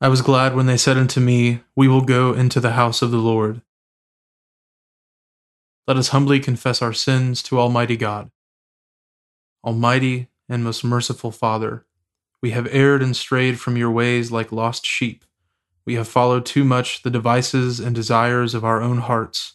I was glad when they said unto me, We will go into the house of the Lord. Let us humbly confess our sins to Almighty God. Almighty and most merciful Father, we have erred and strayed from your ways like lost sheep. We have followed too much the devices and desires of our own hearts.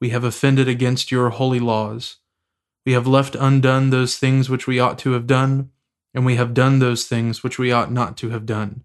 We have offended against your holy laws. We have left undone those things which we ought to have done, and we have done those things which we ought not to have done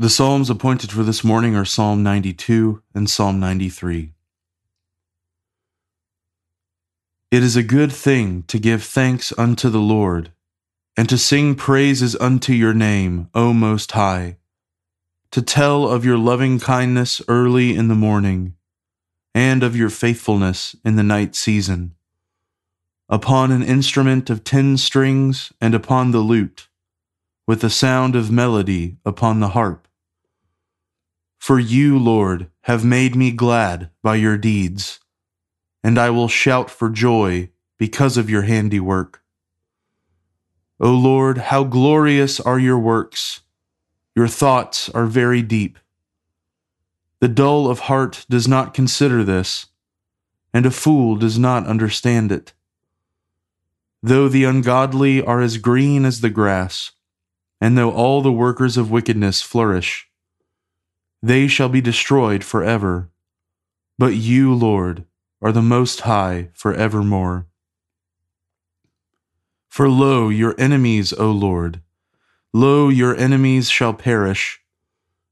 The Psalms appointed for this morning are Psalm 92 and Psalm 93. It is a good thing to give thanks unto the Lord, and to sing praises unto your name, O Most High, to tell of your loving kindness early in the morning, and of your faithfulness in the night season, upon an instrument of ten strings and upon the lute, with the sound of melody upon the harp for you, Lord, have made me glad by your deeds, and I will shout for joy because of your handiwork. O Lord, how glorious are your works! Your thoughts are very deep. The dull of heart does not consider this, and a fool does not understand it. Though the ungodly are as green as the grass, and though all the workers of wickedness flourish, they shall be destroyed forever. But you, Lord, are the Most High for evermore. For lo, your enemies, O Lord, lo, your enemies shall perish,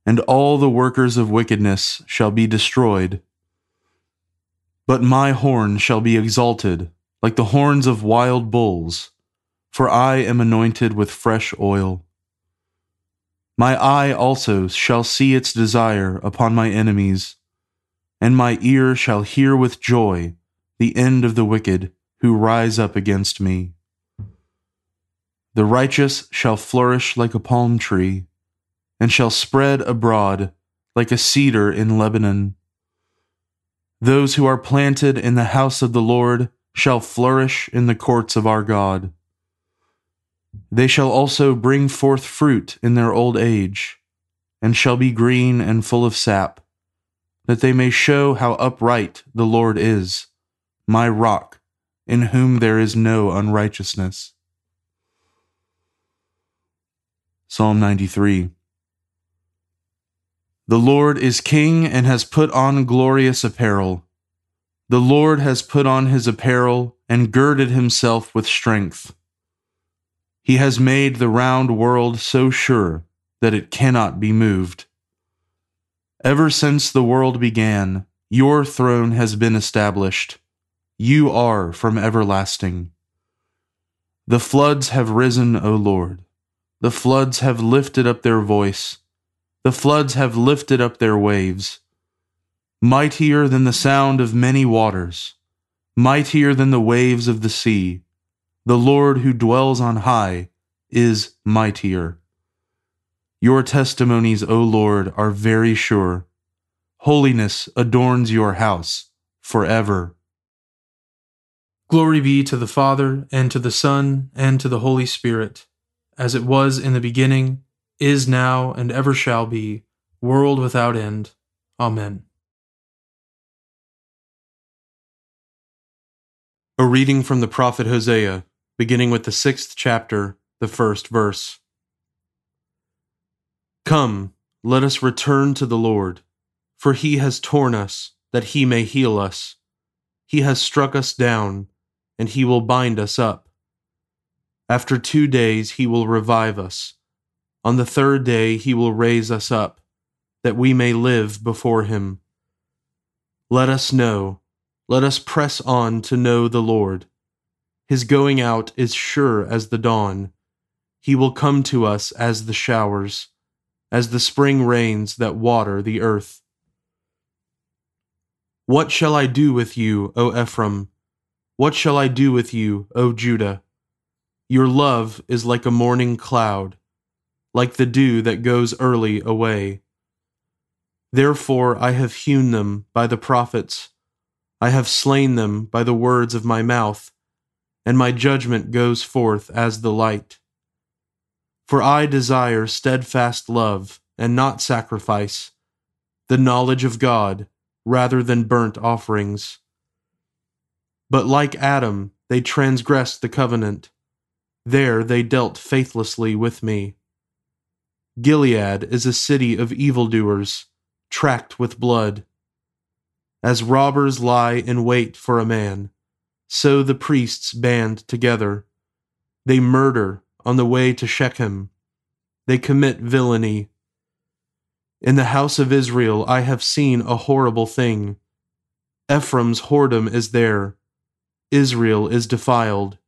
and all the workers of wickedness shall be destroyed. But my horn shall be exalted, like the horns of wild bulls, for I am anointed with fresh oil. My eye also shall see its desire upon my enemies, and my ear shall hear with joy the end of the wicked who rise up against me. The righteous shall flourish like a palm tree, and shall spread abroad like a cedar in Lebanon. Those who are planted in the house of the Lord shall flourish in the courts of our God. They shall also bring forth fruit in their old age, and shall be green and full of sap, that they may show how upright the Lord is, my rock in whom there is no unrighteousness. Psalm 93 The Lord is king and has put on glorious apparel. The Lord has put on his apparel and girded himself with strength. He has made the round world so sure that it cannot be moved. Ever since the world began, your throne has been established. You are from everlasting. The floods have risen, O Lord. The floods have lifted up their voice. The floods have lifted up their waves. Mightier than the sound of many waters, mightier than the waves of the sea, the Lord who dwells on high is mightier. Your testimonies, O Lord, are very sure. Holiness adorns your house forever. Glory be to the Father, and to the Son, and to the Holy Spirit, as it was in the beginning, is now, and ever shall be, world without end. Amen. A reading from the prophet Hosea, beginning with the sixth chapter, the first verse. Come, let us return to the Lord, for he has torn us, that he may heal us. He has struck us down and he will bind us up. After two days he will revive us. On the third day he will raise us up, that we may live before him. Let us know, let us press on to know the Lord. His going out is sure as the dawn. He will come to us as the showers, as the spring rains that water the earth. What shall I do with you, O Ephraim? What shall I do with you, O Judah? Your love is like a morning cloud, like the dew that goes early away. Therefore I have hewn them by the prophets, I have slain them by the words of my mouth, and my judgment goes forth as the light. For I desire steadfast love and not sacrifice, the knowledge of God rather than burnt offerings. But like Adam, they transgressed the covenant. There they dealt faithlessly with me. Gilead is a city of evildoers, tracked with blood. As robbers lie in wait for a man, so the priests band together. They murder on the way to Shechem. They commit villainy. In the house of Israel I have seen a horrible thing. Ephraim's whoredom is there Israel is defiled.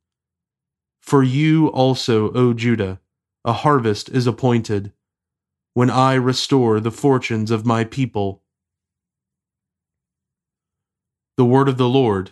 For you also, O Judah, a harvest is appointed, when I restore the fortunes of my people. The word of the Lord.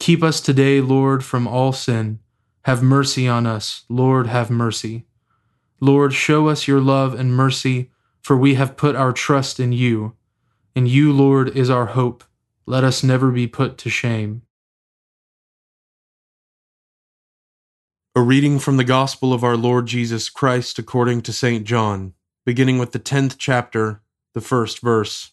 Keep us today, Lord, from all sin. Have mercy on us, Lord, have mercy. Lord, show us your love and mercy, for we have put our trust in you. And you, Lord, is our hope. Let us never be put to shame. A reading from the Gospel of our Lord Jesus Christ according to St. John, beginning with the tenth chapter, the first verse.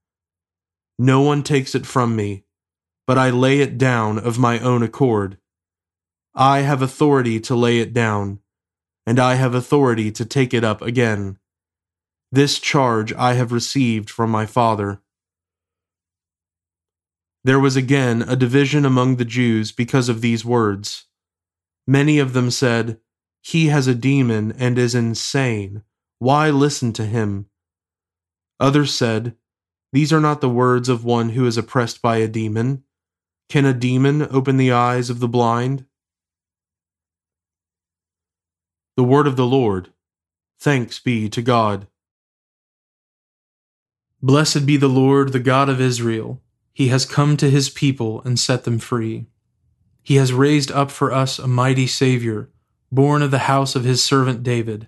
No one takes it from me, but I lay it down of my own accord. I have authority to lay it down, and I have authority to take it up again. This charge I have received from my Father. There was again a division among the Jews because of these words. Many of them said, He has a demon and is insane. Why listen to him? Others said, These are not the words of one who is oppressed by a demon. Can a demon open the eyes of the blind? The word of the Lord. Thanks be to God. Blessed be the Lord, the God of Israel. He has come to his people and set them free. He has raised up for us a mighty Savior, born of the house of his servant David.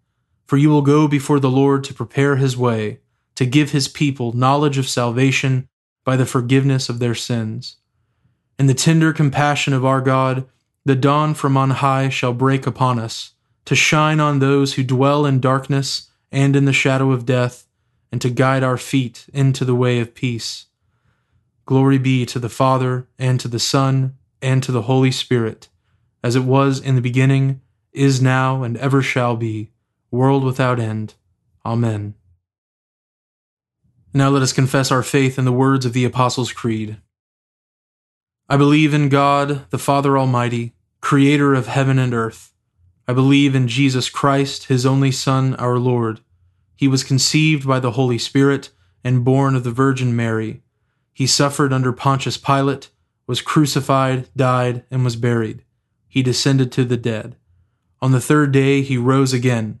for you will go before the Lord to prepare his way, to give his people knowledge of salvation by the forgiveness of their sins. In the tender compassion of our God, the dawn from on high shall break upon us to shine on those who dwell in darkness and in the shadow of death, and to guide our feet into the way of peace. Glory be to the Father, and to the Son, and to the Holy Spirit, as it was in the beginning, is now, and ever shall be, world without end. Amen. Now let us confess our faith in the words of the Apostles' Creed. I believe in God, the Father Almighty, creator of heaven and earth. I believe in Jesus Christ, his only Son, our Lord. He was conceived by the Holy Spirit and born of the Virgin Mary. He suffered under Pontius Pilate, was crucified, died, and was buried. He descended to the dead. On the third day he rose again.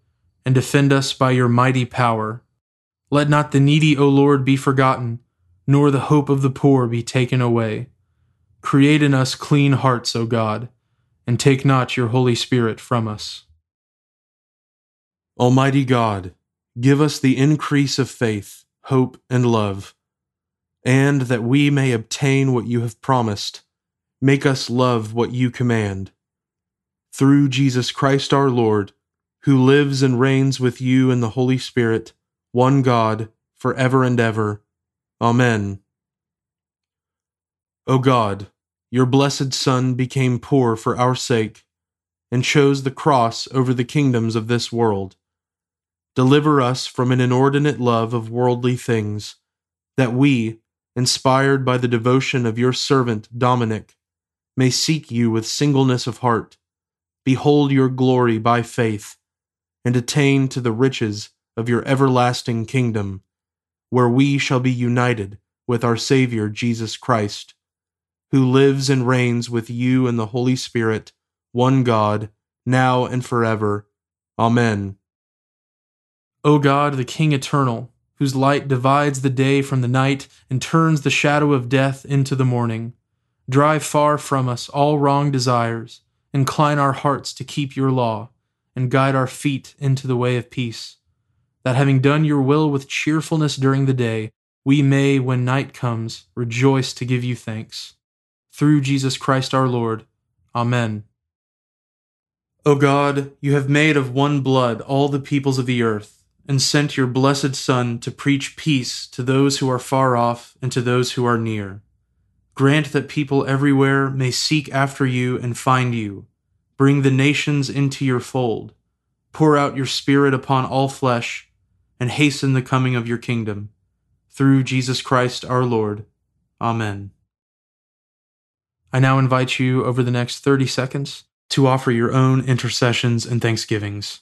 and defend us by your mighty power. Let not the needy, O Lord, be forgotten nor the hope of the poor be taken away. Create in us clean hearts, O God, and take not your Holy Spirit from us. Almighty God, give us the increase of faith, hope, and love, and that we may obtain what you have promised, make us love what you command. Through Jesus Christ our Lord, who lives and reigns with you in the Holy Spirit, one God, for ever and ever. Amen. O God, your blessed Son became poor for our sake, and chose the cross over the kingdoms of this world. Deliver us from an inordinate love of worldly things, that we, inspired by the devotion of your servant Dominic, may seek you with singleness of heart, behold your glory by faith, and attain to the riches of your everlasting kingdom where we shall be united with our Savior Jesus Christ, who lives and reigns with you in the Holy Spirit, one God, now and forever. Amen. O God, the King eternal, whose light divides the day from the night and turns the shadow of death into the morning, drive far from us all wrong desires, incline our hearts to keep your law, and guide our feet into the way of peace that having done your will with cheerfulness during the day, we may, when night comes, rejoice to give you thanks. Through Jesus Christ our Lord. Amen. O God, you have made of one blood all the peoples of the earth, and sent your blessed Son to preach peace to those who are far off and to those who are near. Grant that people everywhere may seek after you and find you. Bring the nations into your fold. Pour out your Spirit upon all flesh and hasten the coming of your kingdom. Through Jesus Christ our Lord. Amen. I now invite you over the next 30 seconds to offer your own intercessions and thanksgivings.